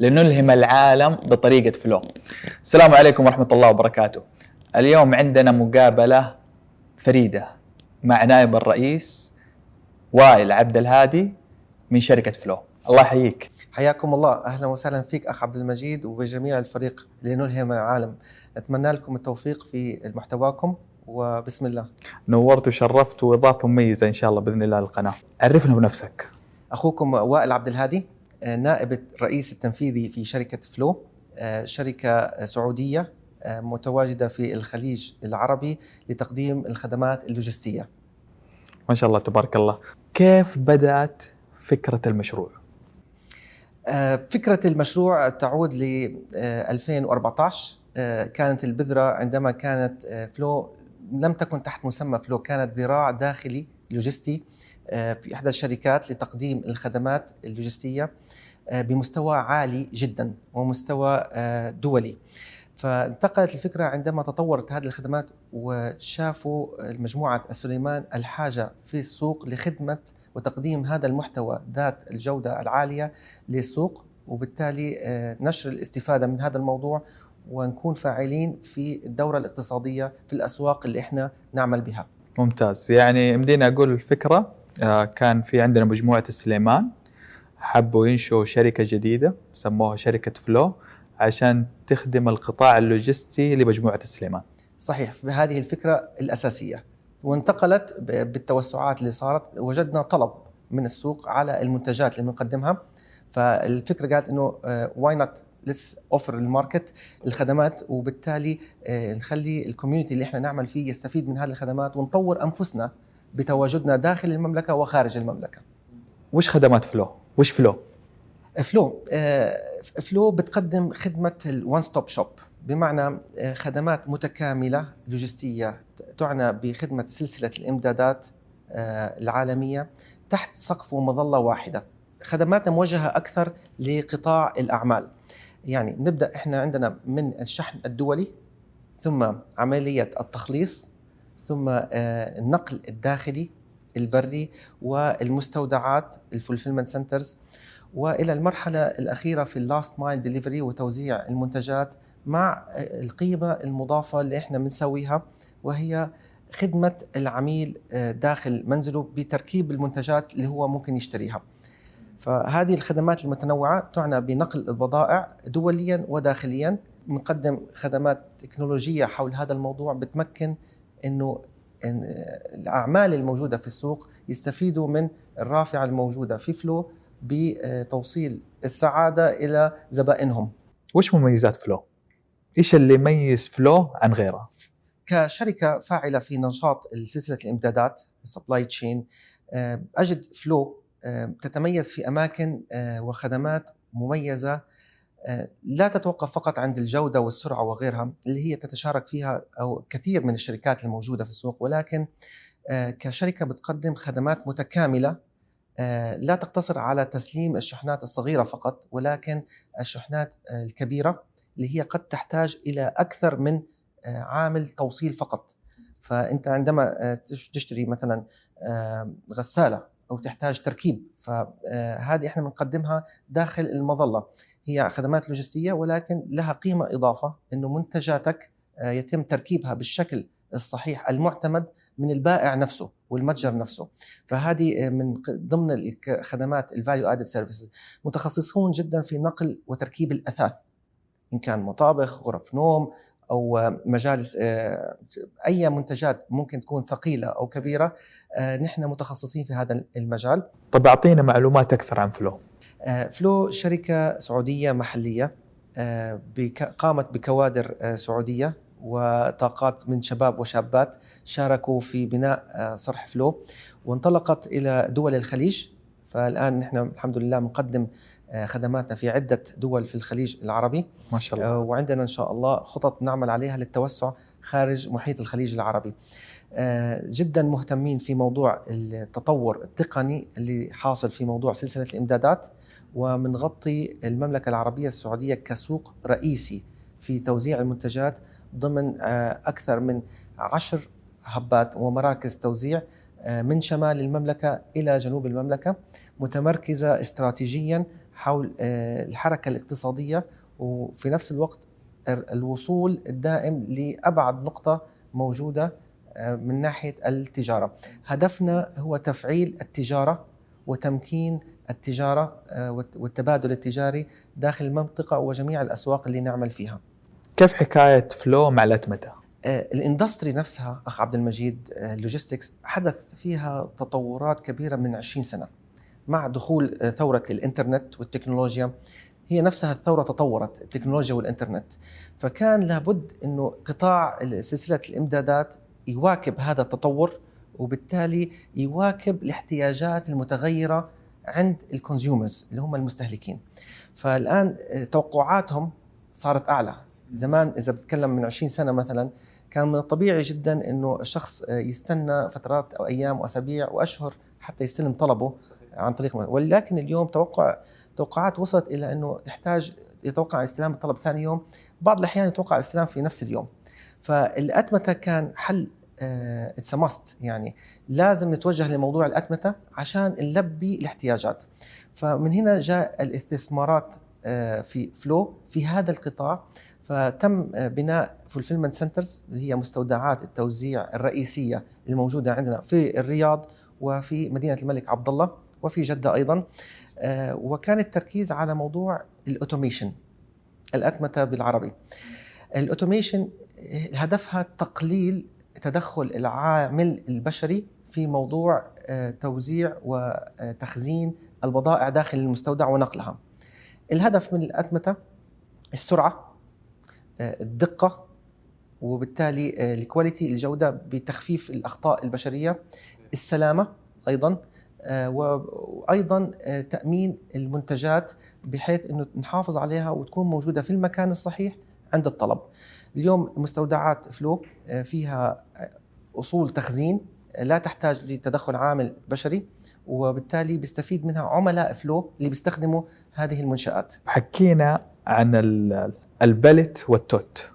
لنلهم العالم بطريقة فلو السلام عليكم ورحمة الله وبركاته. اليوم عندنا مقابلة فريدة مع نائب الرئيس وائل عبد الهادي من شركة فلو الله يحييك. حياكم الله. أهلا وسهلا فيك أخ عبد المجيد وبجميع الفريق لنلهم العالم. أتمنى لكم التوفيق في محتواكم وبسم الله. نورت وشرفت وإضافة مميزة إن شاء الله بإذن الله للقناة. عرفنا بنفسك. أخوكم وائل عبد الهادي. نائب الرئيس التنفيذي في شركة فلو شركة سعودية متواجدة في الخليج العربي لتقديم الخدمات اللوجستية. ما شاء الله تبارك الله. كيف بدأت فكرة المشروع؟ فكرة المشروع تعود ل 2014 كانت البذرة عندما كانت فلو لم تكن تحت مسمى فلو كانت ذراع داخلي لوجستي في إحدى الشركات لتقديم الخدمات اللوجستية. بمستوى عالي جدا ومستوى دولي. فانتقلت الفكرة عندما تطورت هذه الخدمات وشافوا مجموعه السليمان الحاجة في السوق لخدمة وتقديم هذا المحتوى ذات الجودة العالية للسوق وبالتالي نشر الاستفادة من هذا الموضوع ونكون فاعلين في الدورة الاقتصادية في الأسواق اللي إحنا نعمل بها. ممتاز، يعني مدينة أقول الفكرة كان في عندنا مجموعة السليمان. حبوا ينشئوا شركة جديدة سموها شركة فلو عشان تخدم القطاع اللوجستي لمجموعة السليمان. صحيح، بهذه الفكرة الأساسية. وانتقلت بالتوسعات اللي صارت وجدنا طلب من السوق على المنتجات اللي بنقدمها فالفكرة قالت إنه why not let's offer ال market الخدمات وبالتالي نخلي ال community اللي إحنا نعمل فيه يستفيد من هذه الخدمات ونطور أنفسنا بتواجدنا داخل المملكة وخارج المملكة. وش خدمات فلو؟ وش فلو؟ فلو فلو بتقدم خدمة ال one stop shop بمعنى خدمات متكاملة لوجستية تعنى بخدمة سلسلة الإمدادات العالمية تحت سقف ومظله واحدة. خدماتنا موجهة أكثر لقطاع الأعمال. يعني نبدأ إحنا عندنا من الشحن الدولي ثم عملية التخليص ثم النقل الداخلي البري والمستودعات ال fulfillment centers وإلى المرحلة الأخيرة في ال last mile delivery وتوزيع المنتجات مع القيمة المضافة اللي إحنا بنسويها وهي خدمة العميل داخل منزله بتركيب المنتجات اللي هو ممكن يشتريها. فهذه الخدمات المتنوعة تعنى بنقل البضائع دوليا وداخليا بنقدم خدمات تكنولوجية حول هذا الموضوع بتمكن إنه الأعمال الموجودة في السوق يستفيدوا من الرافعة الموجودة في فلو بتوصيل السعادة إلى زبائنهم. وش مميزات فلو؟ إيش اللي يميز فلو عن غيرها؟ كشركة فاعلة في نشاط سلسلة الإمدادات ال supply chain أجد فلو تتميز في أماكن وخدمات مميزة لا تتوقف فقط عند الجودة والسرعة وغيرها اللي هي تتشارك فيها أو كثير من الشركات الموجودة في السوق ولكن كشركة بتقدم خدمات متكاملة لا تقتصر على تسليم الشحنات الصغيرة فقط ولكن الشحنات الكبيرة اللي هي قد تحتاج إلى أكثر من عامل توصيل فقط. فأنت عندما تشتري مثلا غسالة أو تحتاج تركيب فهذه إحنا بنقدمها داخل المظلة. هي خدمات لوجستية ولكن لها قيمة إضافة إنه منتجاتك يتم تركيبها بالشكل الصحيح المعتمد من البائع نفسه والمتجر نفسه. فهذه من ضمن الخدمات ال value added services متخصصون جدا في نقل وتركيب الأثاث. إن كان مطابخ غرف نوم أو مجالس أي منتجات ممكن تكون ثقيلة أو كبيرة نحن متخصصين في هذا المجال. طب أعطينا معلومات أكثر عن فلو فلو شركة سعودية محلية قامت بكوادر سعودية وطاقات من شباب وشابات شاركوا في بناء صرح فلو وانطلقت إلى دول الخليج. فالآن نحن الحمد لله بنقدم خدماتنا في عدة دول في الخليج العربي. ما شاء الله. وعندنا إن شاء الله خطط نعمل عليها للتوسع خارج محيط الخليج العربي. جدا مهتمين في موضوع التطور التقني اللي حاصل في موضوع سلسلة الإمدادات ومنغطي المملكة العربية السعودية كسوق رئيسي في توزيع المنتجات ضمن أكثر من عشر هبات ومراكز توزيع من شمال المملكة إلى جنوب المملكة متمركزة استراتيجيا حول آه، الحركة الاقتصادية وفي نفس الوقت الوصول الدائم لأبعد نقطة موجودة آه، من ناحية التجارة. هدفنا هو تفعيل التجارة وتمكين التجارة آه، والتبادل التجاري داخل المنطقة وجميع الأسواق اللي نعمل فيها. كيف حكاية فلو مع الاتمته؟ آه، ال industry نفسها أخ عبد المجيد ال logistics حدث فيها تطورات كبيرة من 20 سنة. مع دخول ثورة الإنترنت والتكنولوجيا هي نفسها الثورة تطورت التكنولوجيا والإنترنت فكان لابد أنه قطاع سلسلة الإمدادات يواكب هذا التطور وبالتالي يواكب الاحتياجات المتغيرة عند ال consumers اللي هم المستهلكين. فالآن توقعاتهم صارت أعلى. زمان إذا بتكلم من 20 سنة مثلا كان من الطبيعي جدا إنه الشخص يستنى فترات أو أيام وأسابيع وأشهر حتى يستلم طلبه عن طريق ولكن اليوم توقع توقعات وصلت إلى إنه يحتاج يتوقع استلام الطلب ثاني يوم. بعض الأحيان يتوقع الاستلام في نفس اليوم. فالأتمتة كان حل it's must يعني لازم نتوجه لموضوع الأتمتة عشان نلبي الاحتياجات. فمن هنا جاء الاستثمارات آه، في فلو في هذا القطاع. فتم آه، بناء fulfillment centers اللي هي مستودعات التوزيع الرئيسية الموجودة عندنا في الرياض وفي مدينة الملك عبد الله وفي جدة أيضا. آه، وكان التركيز على موضوع ال automation الأتمتة بالعربي. ال automation هدفها تقليل تدخل العامل البشري في موضوع آه، توزيع وتخزين البضائع داخل المستودع ونقلها الهدف من الأتمتة السرعة آه، الدقة وبالتالي الكواليتي الجودة بتخفيف الأخطاء البشرية السلامة أيضا آه، وأيضا آه، تأمين المنتجات بحيث إنه نحافظ عليها وتكون موجودة في المكان الصحيح عند الطلب. اليوم مستودعات فلو آه، فيها أصول تخزين لا تحتاج لتدخل عامل بشري وبالتالي بيستفيد منها عملاء فلو اللي بيستخدموا هذه المنشآت. حكينا عن البلت والتوت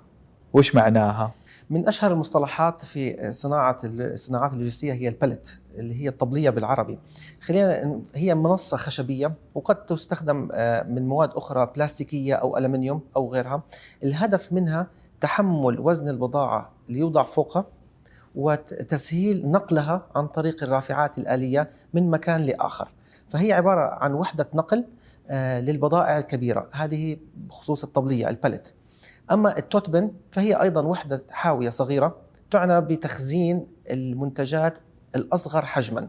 وش معناها؟ من أشهر المصطلحات في صناعة الصناعات اللوجستية هي البلت اللي هي الطبلية بالعربي. خلينا هي منصة خشبية وقد تستخدم آه، من مواد أخرى بلاستيكية أو ألمنيوم أو غيرها. الهدف منها تحمل وزن البضاعة اللي يوضع فوقها وتسهيل نقلها عن طريق الرافعات الآلية من مكان لآخر. فهي عبارة عن وحدة نقل آه، للبضائع الكبيرة. هذه بخصوص الطبلية البلت. أما التوت بن فهي أيضا وحدة حاوية صغيرة تعنى بتخزين المنتجات الأصغر حجما.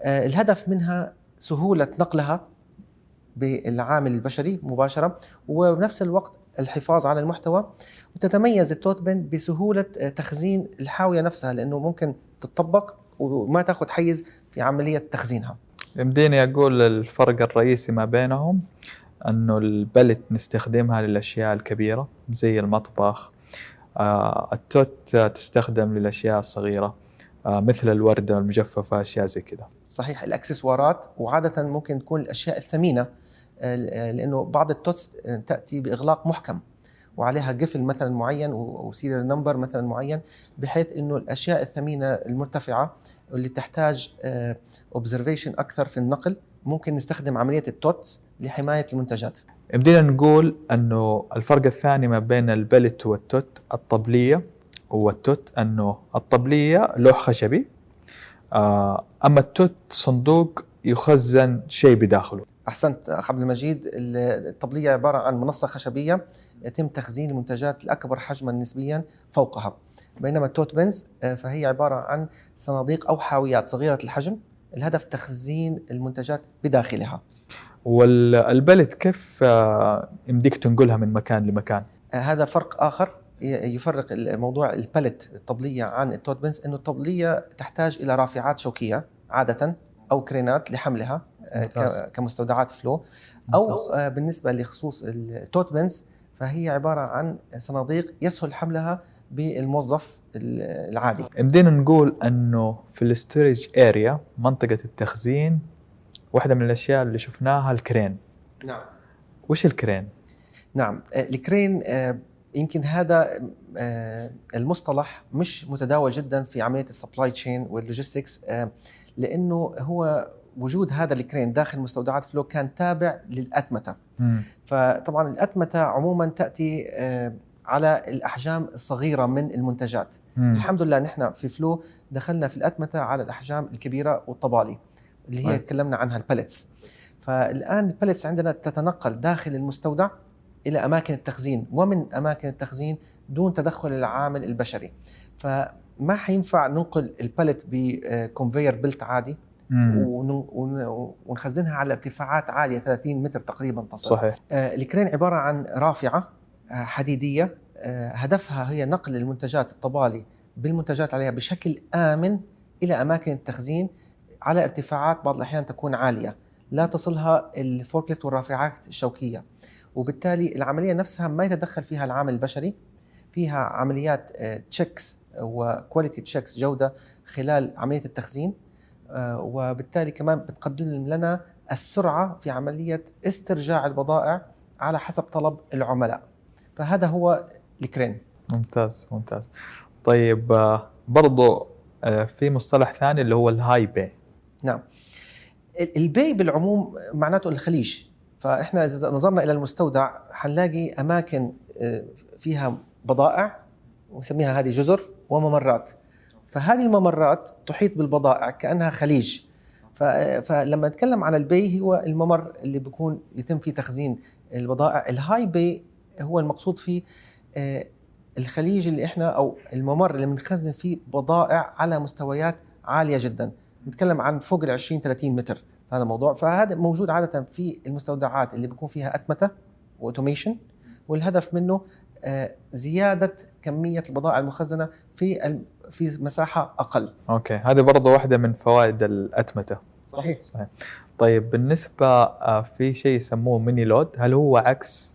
آه، الهدف منها سهولة نقلها بالعامل البشري مباشرة وبنفس الوقت الحفاظ على المحتوى وتتميز التوت بن بسهولة تخزين الحاوية نفسها لأنه ممكن تطبق وما تاخذ حيز في عملية تخزينها. يمديني أقول الفرق الرئيسي ما بينهم أنه البلت نستخدمها للأشياء الكبيرة زي المطبخ آه التوت تستخدم للأشياء الصغيرة آه مثل الوردة المجففة أشياء زي كذا صحيح الأكسسوارات وعادة ممكن تكون الأشياء الثمينة آه لأنه بعض ال totes تأتي بإغلاق محكم وعليها قفل مثلا معين و serial number مثلا معين بحيث إنه الأشياء الثمينة المرتفعة اللي تحتاج observation آه، أكثر في النقل ممكن نستخدم عملية ال totes لحماية المنتجات. بدينا نقول إنه الفرق الثاني ما بين ال pallet وال tote الطبلية وال tote إنه الطبلية لوح خشبي آه، أما التوت صندوق يخزن شيء بداخله. أحسنت أخ عبد المجيد الطبلية عبارة عن منصة خشبية يتم تخزين المنتجات الأكبر حجما نسبيا فوقها. بينما التوت بنز آه، فهي عبارة عن صناديق أو حاويات صغيرة الحجم الهدف تخزين المنتجات بداخلها. والبلت كيف آه، يمديك تنقلها من مكان لمكان؟ آه، هذا فرق آخر يفرق موضوع البلت الطبلية عن التوت بنز إنه الطبلية تحتاج إلى رافعات شوكية عادة أو كرينات لحملها. كمستودعات فلو. أو ممتاز. بالنسبة لخصوص ال tote bins فهي عبارة عن صناديق يسهل حملها بالموظف العادي. يمدينا نقول إنه في ال storage area منطقة التخزين واحدة من الأشياء اللي شفناها ال crane. نعم. وش ال crane؟ نعم. آه، ال crane آه، يمكن هذا آه، المصطلح مش متداول جدا في عملية ال supply chain وال logistics لأنه هو وجود هذا ال crane داخل مستودعات فلو كان تابع للأتمتة مم. فطبعا الأتمتة عموما تأتي آه، على الأحجام الصغيرة من المنتجات مم. الحمد لله نحن في فلو دخلنا في الأتمتة على الأحجام الكبيرة والطبالي اللي هي طيب. تكلمنا عنها ال pallets فالآن ال pallets عندنا تتنقل داخل المستودع إلى أماكن التخزين ومن أماكن التخزين دون تدخل العامل البشري فما حينفع ننقل ال pallet ب conveyor belt عادي مم. ونخزنها على ارتفاعات عالية 30 متر تقريبا تصل. صحيح. آه، ال crane عبارة عن رافعة آه، حديدية آه، هدفها هي نقل المنتجات الطبالي بالمنتجات عليها بشكل آمن إلى أماكن التخزين على ارتفاعات بعض الأحيان تكون عالية لا تصلها ال forklift والرافعات الشوكية. وبالتالي العملية نفسها ما يتدخل فيها العامل البشري فيها عمليات checks و quality checks جودة خلال عملية التخزين. وبالتالي كمان بتقدم لنا السرعة في عملية استرجاع البضائع على حسب طلب العملاء. فهذا هو ال crane. ممتاز ممتاز. طيب آه، برضو آه، في مصطلح ثاني اللي هو ال high bay. نعم. ال- ال bay بالعموم معناته الخليج. فإحنا إذا نظرنا إلى المستودع حنلاقي أماكن آه، فيها بضائع ونسميها هذه جزر وممرات. فهذه الممرات تحيط بالبضائع كأنها خليج. فلما نتكلم عن ال bay هو الممر اللي بيكون يتم فيه تخزين البضائع. ال high bay هو المقصود فيه آه، الخليج اللي إحنا أو الممر اللي بنخزن فيه بضائع على مستويات عالية جدا. نتكلم عن فوق ال 20 30 متر. هذا الموضوع فهذا موجود عادة في المستودعات اللي بيكون فيها أتمتة و automation. والهدف منه آه، زيادة كمية البضائع المخزنة في في مساحة أقل. أوكي. هذه برضو واحدة من فوائد الأتمتة. صحيح. طيب بالنسبة آه، في شيء يسموه mini load هل هو عكس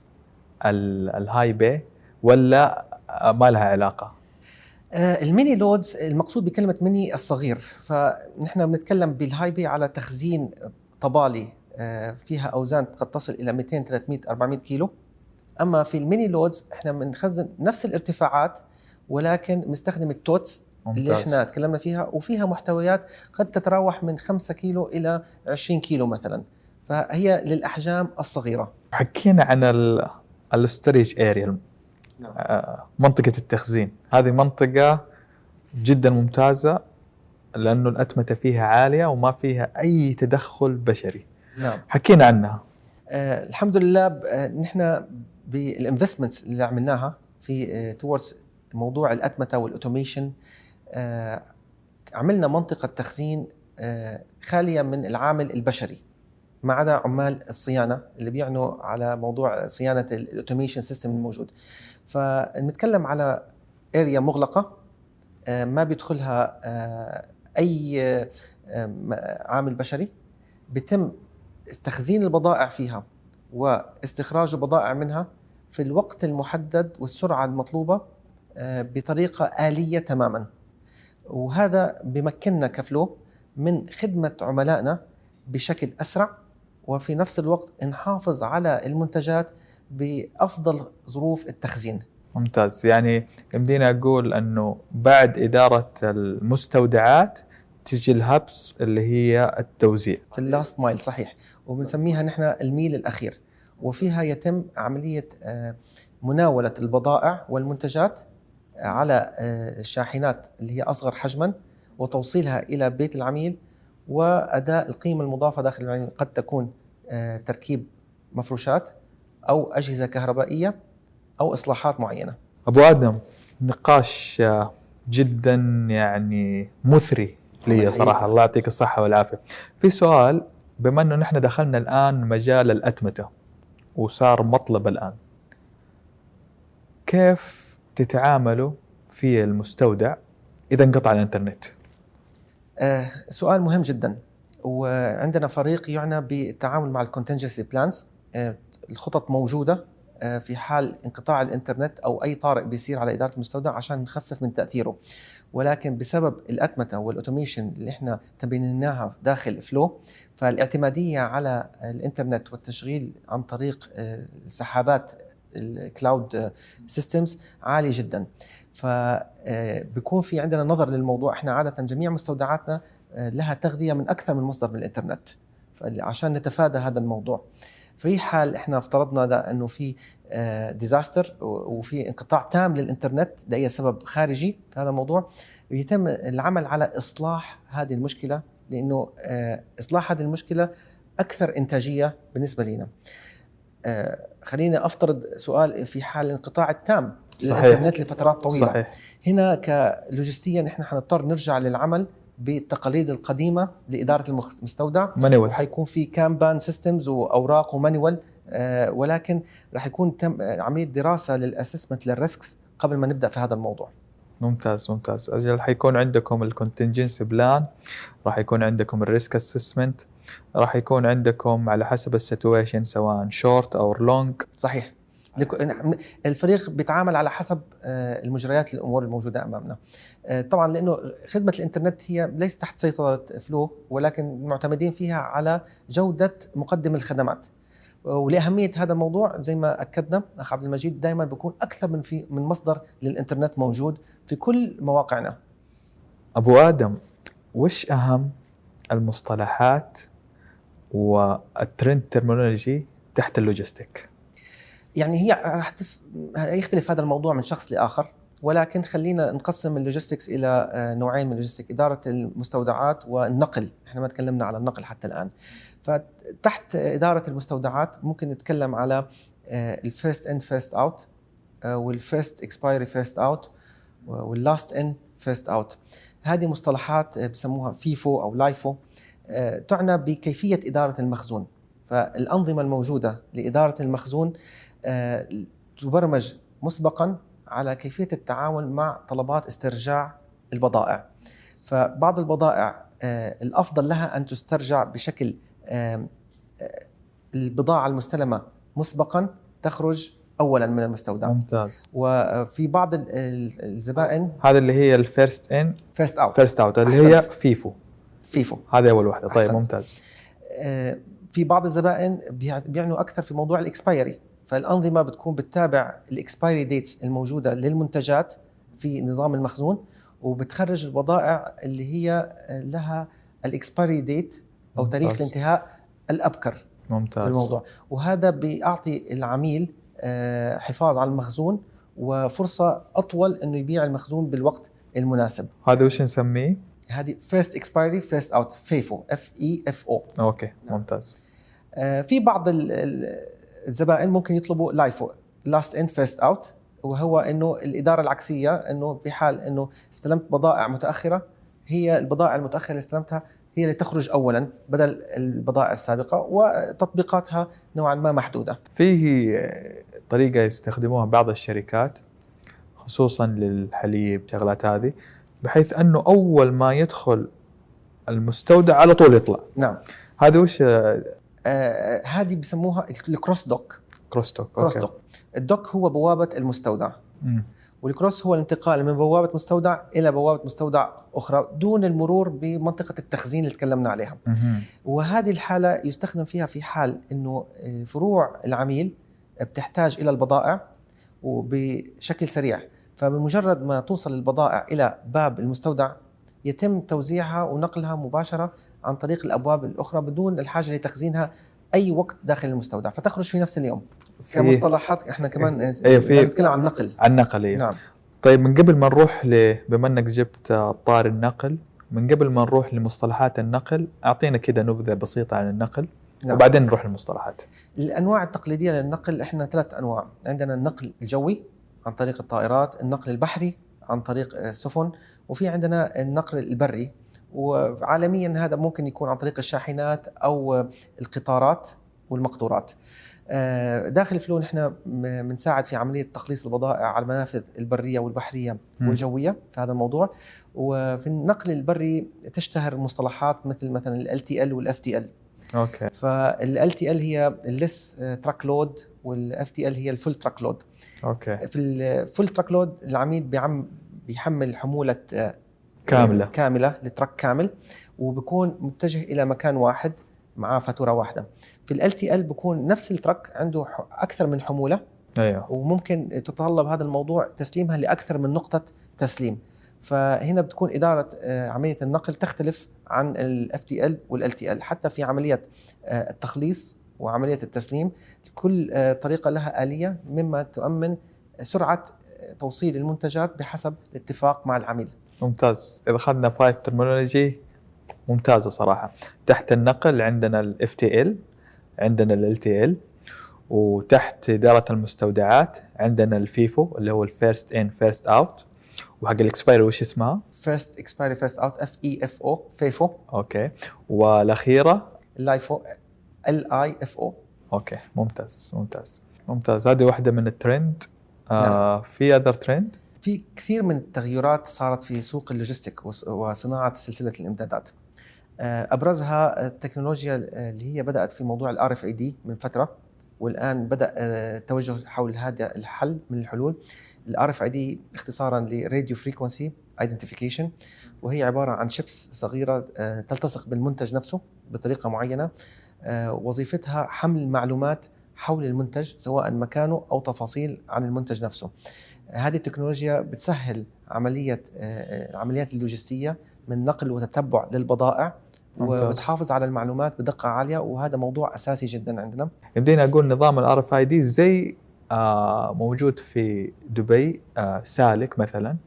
ال- ال high bay ولا آه، ما لها علاقة؟ آه، ال mini loads المقصود بكلمة ميني الصغير. فنحن بنتكلم بال high bay على تخزين طبالي فيها أوزان قد تصل إلى 200 300 400 كيلو. أما في ال mini loads إحنا بنخزن نفس الارتفاعات ولكن بنستخدم ال totes اللي ممتاز. إحنا تكلمنا فيها وفيها محتويات قد تتراوح من 5 كيلو إلى 20 كيلو مثلا. فهي للأحجام الصغيرة. حكينا عن ال storage area نعم. منطقة التخزين. هذه منطقة جدا ممتازة لأنه الأتمتة فيها عالية وما فيها أي تدخل بشري. نعم. حكينا عنها. آه الحمد لله آه نحن بال investments اللي عملناها في towards موضوع الأتمتة وال automation آه عملنا منطقة تخزين آه خالية من العامل البشري ما عدا عمال الصيانة اللي بيعنوا على موضوع صيانة ال automation system الموجود. فنتكلم على area مغلقة آه ما بيدخلها أي عامل بشري. بيتم تخزين البضائع فيها واستخراج البضائع منها في الوقت المحدد والسرعة المطلوبة. بطريقة آلية تماما. وهذا بمكننا كفلو من خدمة عملائنا بشكل أسرع وفي نفس الوقت نحافظ على المنتجات بأفضل ظروف التخزين. ممتاز. يعني يمدينا أقول أنه بعد إدارة المستودعات تجي الهبس اللي هي التوزيع. في اللاست مايل صحيح. وبنسميها نحن الميل الأخير. وفيها يتم عملية آه، مناولة البضائع والمنتجات على آه، الشاحنات اللي هي أصغر حجما وتوصيلها إلى بيت العميل وأداء القيمة المضافة داخل العميل قد تكون آه، تركيب مفروشات أو أجهزة كهربائية أو إصلاحات معينة. أبو آدم نقاش آه، جدا يعني مثري لي صراحة يعينك. الله يعطيك الصحة والعافية في سؤال بما إنه نحن دخلنا الآن مجال الأتمتة وصار مطلب الآن كيف تتعاملوا في المستودع إذا انقطع الإنترنت؟ آه، سؤال مهم جدا. وعندنا فريق يعنى بالتعامل مع ال contingency plans الخطط موجودة آه، في حال انقطاع الإنترنت أو أي طارئ بيصير على إدارة المستودع عشان نخفف من تأثيره. ولكن بسبب الأتمتة وال automation اللي إحنا تبنيناها داخل فلو فالاعتمادية على الإنترنت والتشغيل عن طريق آه، سحابات ال cloud systems عاليه جدا. فبيكون في عندنا نظر للموضوع. إحنا عادة جميع مستودعاتنا آه، لها تغذية من أكثر من مصدر من الإنترنت. عشان نتفادى هذا الموضوع. في حال إحنا افترضنا ده إنه في disaster وفي انقطاع تام للإنترنت لاي سبب خارجي في هذا الموضوع يتم العمل على إصلاح هذه المشكلة لإنه آه، إصلاح هذه المشكلة أكثر إنتاجية بالنسبة لنا. خليني أفترض سؤال في حال الانقطاع التام. صحيح. للانترنت لفترات طويلة. صحيح. هنا كلوجستيا نحن حنضطر نرجع للعمل بالتقاليد القديمة لإدارة المستودع. manual وحيكون في Kanban systems وأوراق و manual آه، ولكن راح يكون تم آه، عملية دراسة لل assessment لل risks قبل ما نبدأ في هذا الموضوع. ممتاز ممتاز. أجل حيكون عندكم ال contingency plan راح يكون عندكم ال risk assessment راح يكون عندكم على حسب ال situation سواء شورت أو long صحيح. لك- الفريق بيتعامل على حسب آه، المجريات الأمور الموجودة أمامنا. آه، طبعا لأنه خدمة الإنترنت هي ليست تحت سيطرة فلو ولكن معتمدين فيها على جودة مقدم الخدمات. ولأهمية هذا الموضوع زي ما أكدنا أخ عبد المجيد دائما بيكون أكثر من في من مصدر للإنترنت موجود في كل مواقعنا. أبو آدم وش أهم المصطلحات وال trend terminology تحت ال logistic يعني هي راح تف... يختلف هذا الموضوع من شخص لآخر ولكن خلينا نقسم ال logistics إلى آه، نوعين من ال logistic إدارة المستودعات والنقل. إحنا ما تكلمنا على النقل حتى الآن. فتحت إدارة المستودعات ممكن نتكلم على ال first in first out وال first expiry first out وال last in first out هذه مصطلحات آه، بسموها FIFO أو LIFO. تعنى بكيفية إدارة المخزون. فالأنظمة الموجودة لإدارة المخزون آه، تبرمج مسبقا على كيفية التعامل مع طلبات استرجاع البضائع. فبعض البضائع آه، الأفضل لها أن تسترجع بشكل آه، البضاعة المستلمة مسبقا تخرج اولا من المستودع. ممتاز. وفي بعض ال- ال- الزبائن هذا اللي هي ال first in first out first out اللي هي. FIFO. FIFO. هذه أول واحدة. طيب أحسنت. ممتاز. آه، في بعض الزبائن بيع- بيعنوا أكثر في موضوع ال expiry. فالأنظمة بتكون بتتابع ال expiry dates الموجودة للمنتجات في نظام المخزون وبتخرج البضائع اللي هي لها ال expiry date أو تاريخ. الانتهاء الأبكر في ممتاز الموضوع. وهذا بيعطي العميل آه، حفاظ على المخزون وفرصة أطول إنه يبيع المخزون بالوقت المناسب. هذا وش نسميه؟ هذه first expiry first out FEFO F E F O okay نعم. ممتاز آه، في بعض ال- ال- الزبائن ممكن يطلبوا LIFO last in first out وهو إنه الإدارة العكسية إنه بحال إنه استلمت بضائع متأخرة هي البضائع المتأخرة اللي استلمتها هي اللي تخرج اولا بدل البضائع السابقة وتطبيقاتها نوعا ما محدودة. فيه طريقة يستخدموها بعض الشركات خصوصا للحليب شغلات هذه بحيث أنه أول ما يدخل المستودع على طول يطلع نعم. هذا وش آه هذه بسموها ال cross dock cross dock cross dock ال dock هو بوابة المستودع مم. والكروس هو الانتقال من بوابة مستودع إلى بوابة مستودع أخرى دون المرور بمنطقة التخزين اللي تكلمنا عليها. مهم. وهذه الحالة يستخدم فيها في حال أنه فروع العميل بتحتاج إلى البضائع وبشكل سريع فبمجرد ما توصل البضائع إلى باب المستودع يتم توزيعها ونقلها مباشرة عن طريق الأبواب الأخرى بدون الحاجة لتخزينها أي وقت داخل المستودع. فتخرج في نفس اليوم. في كمصطلحات إحنا كمان أيوة، في- لازم نتكلم عن النقل. عن النقل إيه. نعم. طيب من قبل ما نروح ل بما إنك جبت طار النقل من قبل ما نروح لمصطلحات النقل أعطينا كذا نبذة بسيطة عن النقل نعم. وبعدين نروح للمصطلحات. الأنواع التقليدية للنقل إحنا ثلاث أنواع. عندنا النقل الجوي عن طريق الطائرات النقل البحري عن طريق السفن وفي عندنا النقل البري. وعالميا هذا ممكن يكون عن طريق الشاحنات أو القطارات والمقطورات. آه، داخل فلو نحن بنساعد في عملية تخليص البضائع على المنافذ البرية والبحرية. والجوية في هذا الموضوع. وفي النقل البري تشتهر مصطلحات مثل مثلا LTL وال FTL okay. ف LTL هي ال less truck load وال FTL هي ال full truck load okay. في ال full truck load العميل بيعم بيحمل حمولة آه، كاملة. كاملة ل truck كامل وبكون متجه إلى مكان واحد معاه فاتورة واحدة. في LTL بكون نفس ال truck عنده أكثر من حمولة. أيوه. وممكن تتطلب هذا الموضوع تسليمها لأكثر من نقطة تسليم. فهنا بتكون إدارة آه، عملية النقل تختلف عن ال FTL وال LTL حتى في عملية آه، التخليص وعملية التسليم كل آه، طريقة لها آلية مما تؤمن سرعة توصيل المنتجات بحسب الاتفاق مع العميل. ممتاز. إذا اخذنا five terminology ممتازة صراحة. تحت النقل عندنا ال FTL عندنا LTL وتحت إدارة المستودعات عندنا ال FIFO اللي هو ال first in first out وحق ال expiry وش اسمها؟ first expiry first out F E F O FEFO okay. والأخيرة؟ ال LIFO L I F O okay ممتاز ممتاز ممتاز. هذه واحدة من الترند. آه في other trend في كثير من التغيرات صارت في سوق ال logistic وص- وصناعة سلسلة الإمدادات. آه، أبرزها التكنولوجيا اللي هي بدأت في موضوع ال RFID من فترة والآن بدأ آه، التوجه حول هذا الحل من الحلول. ال RFID اختصارا ل radio frequency identification وهي عبارة عن شيبس صغيرة آه، تلتصق بالمنتج نفسه بطريقة معينة. وظيفتها حمل معلومات حول المنتج سواء مكانه أو تفاصيل عن المنتج نفسه. هذه التكنولوجيا بتسهل عملية آه، العمليات اللوجستية من نقل وتتبع للبضائع ممتاز. وبتحافظ على المعلومات بدقة عالية وهذا موضوع أساسي جدا عندنا. يمدينا أقول نظام ال RFID زي آه موجود في دبي آه سالك مثلا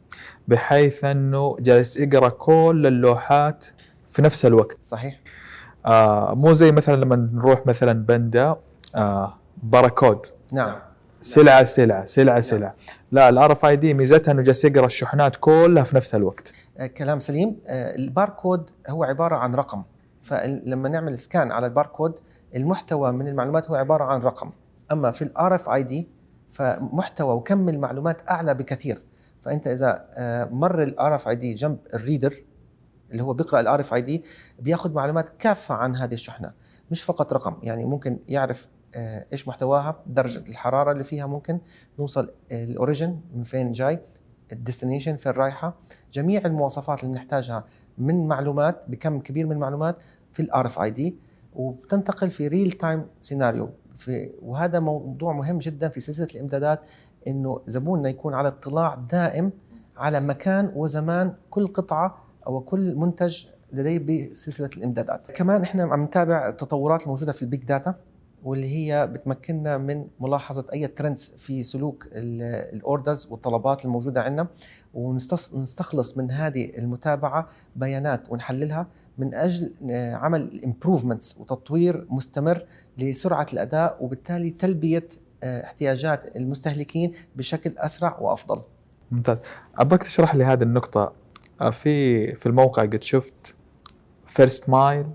بحيث أنه جالس يقرأ كل اللوحات في نفس الوقت صحيح؟ آه مو زي مثلا لما نروح مثلا بندا آه باركود. نعم. سلعة سلعة سلعة سلعة. لا ال RFID ميزتها إنه جالس يقرأ الشحنات كلها في نفس الوقت. آه، كلام سليم. آه، الباركود هو عبارة عن رقم. فلما نعمل scan على الباركود المحتوى من المعلومات هو عبارة عن رقم. أما في ال RFID فمحتوى وكم المعلومات أعلى بكثير. فأنت إذا آه، مر ال RFID جنب ال reader اللي هو بيقرأ ال RFID بياخذ معلومات كافة عن هذه الشحنة. مش فقط رقم يعني ممكن يعرف آه، إيش محتواها درجة الحرارة اللي فيها ممكن نوصل آه، ال origin من فين جاي ال destination فين رايحة. جميع المواصفات اللي بنحتاجها من معلومات بكم كبير من المعلومات في ال RFID وبتنتقل في real time scenario في وهذا موضوع مهم جدا في سلسلة الإمدادات إنه زبوننا يكون على اطلاع دائم على مكان وزمان كل قطعة أو كل منتج لديه بسلسلة الإمدادات. كمان إحنا عم نتابع التطورات الموجودة في ال big data واللي هي بتمكننا من ملاحظة أي trends في سلوك ال orders والطلبات الموجودة عندنا ونستخلص من هذه المتابعة بيانات ونحللها من أجل آه، عمل improvements وتطوير مستمر لسرعة الأداء وبالتالي تلبية آه، احتياجات المستهلكين بشكل أسرع وأفضل. ممتاز أبغاك تشرح لي هذه النقطة في في الموقع قد شفت first mile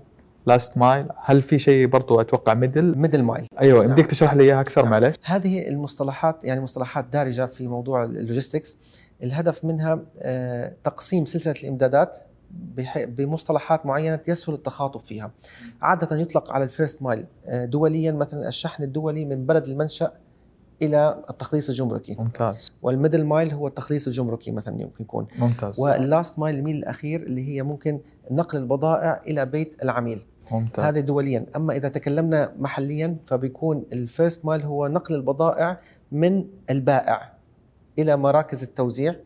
last mile هل في شيء برضو أتوقع middle middle mile أيوه نعم. يمديك تشرح لي إياها أكثر نعم. معلش هذه المصطلحات يعني مصطلحات دارجة في موضوع ال logistics الهدف منها آه، تقسيم سلسلة الإمدادات بمصطلحات معينة يسهل التخاطب فيها. عادة يطلق على ال first mile آه، دوليا مثلا الشحن الدولي من بلد المنشأ إلى التخليص الجمركي. ممتاز. وال middle mile هو التخليص الجمركي مثلا يمكن يكون. ممتاز. وال last mile الميل الأخير اللي هي ممكن نقل البضائع إلى بيت العميل. ممتاز. هذا دوليا. أما إذا تكلمنا محليا فبيكون ال first mile هو نقل البضائع من البائع إلى مراكز التوزيع.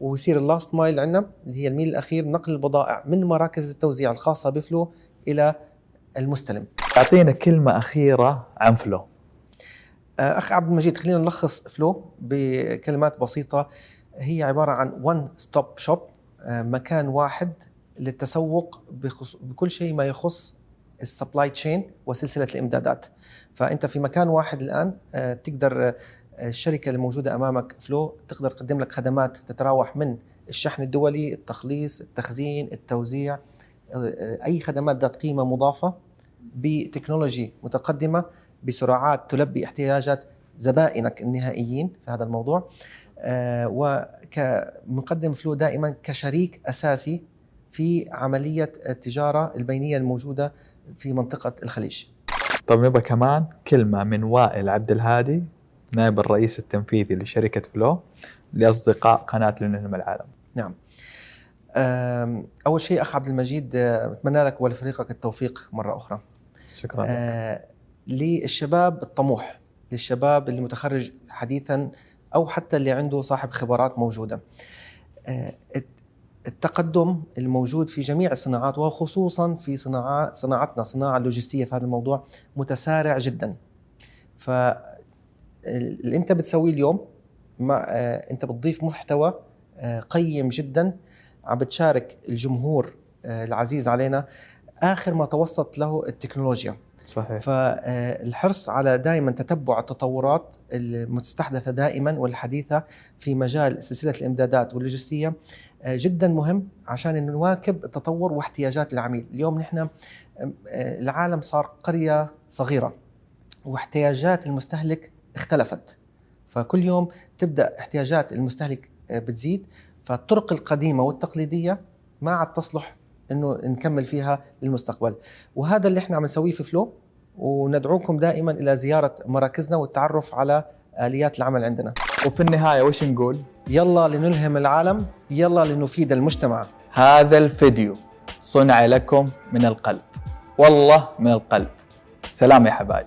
ويصير ال last mile عندنا اللي هي الميل الأخير نقل البضائع من مراكز التوزيع الخاصة بفلو إلى المستلم. أعطينا كلمة أخيرة عن فلو. أخ عبد المجيد خلينا نلخص فلو بكلمات بسيطة هي عبارة عن one stop shop مكان واحد للتسوق. بكل شيء ما يخص ال supply chain وسلسلة الإمدادات فأنت في مكان واحد الآن آه، تقدر آه، الشركة الموجوده أمامك فلو تقدر تقدم لك خدمات تتراوح من الشحن الدولي التخليص التخزين التوزيع آه، آه، أي خدمات ذات قيمة مضافة بتكنولوجي متقدمة بسرعات تلبي احتياجات زبائنك النهائيين في هذا الموضوع آه، وكمقدم فلو دائما كشريك أساسي في عملية التجارة البينية الموجودة في منطقة الخليج. طب نبغى كمان كلمة من وائل عبد الهادي نائب الرئيس التنفيذي لشركة فلو لأصدقاء قناة لنجم العالم نعم. أول شيء أخ عبد المجيد آه، أتمنى لك ولفريقك التوفيق مرة أخرى. شكرا لك. للشباب الطموح للشباب اللي متخرج حديثا أو حتى اللي عنده صاحب خبرات موجودة. آه، التقدم الموجود في جميع الصناعات وخصوصا في صناعات صناعتنا صناعة اللوجستية في هذا الموضوع متسارع جدا. ف اللي أنت بتسويه اليوم مع آه، أنت بتضيف محتوى آه، قيم جدا عم بتشارك الجمهور العزيز علينا. آخر ما توصلت له التكنولوجيا. صحيح. فالحرص على دائما تتبع التطورات المستحدثة دائما والحديثة في مجال سلسلة الإمدادات واللوجستية آه، جدا مهم عشان نواكب التطور واحتياجات العميل، اليوم نحن آه، العالم صار قرية صغيرة واحتياجات المستهلك اختلفت. فكل يوم تبدأ احتياجات المستهلك آه، بتزيد فالطرق القديمة والتقليدية ما عاد تصلح إنه نكمل فيها للمستقبل. وهذا اللي إحنا عم نسويه في فلو وندعوكم دائما إلى زيارة مراكزنا والتعرف على آليات العمل عندنا. وفي النهاية وش نقول؟ يلا لنلهم العالم يلا لنفيد المجتمع. هذا الفيديو صنع لكم من القلب. والله من القلب. سلام يا حبايب.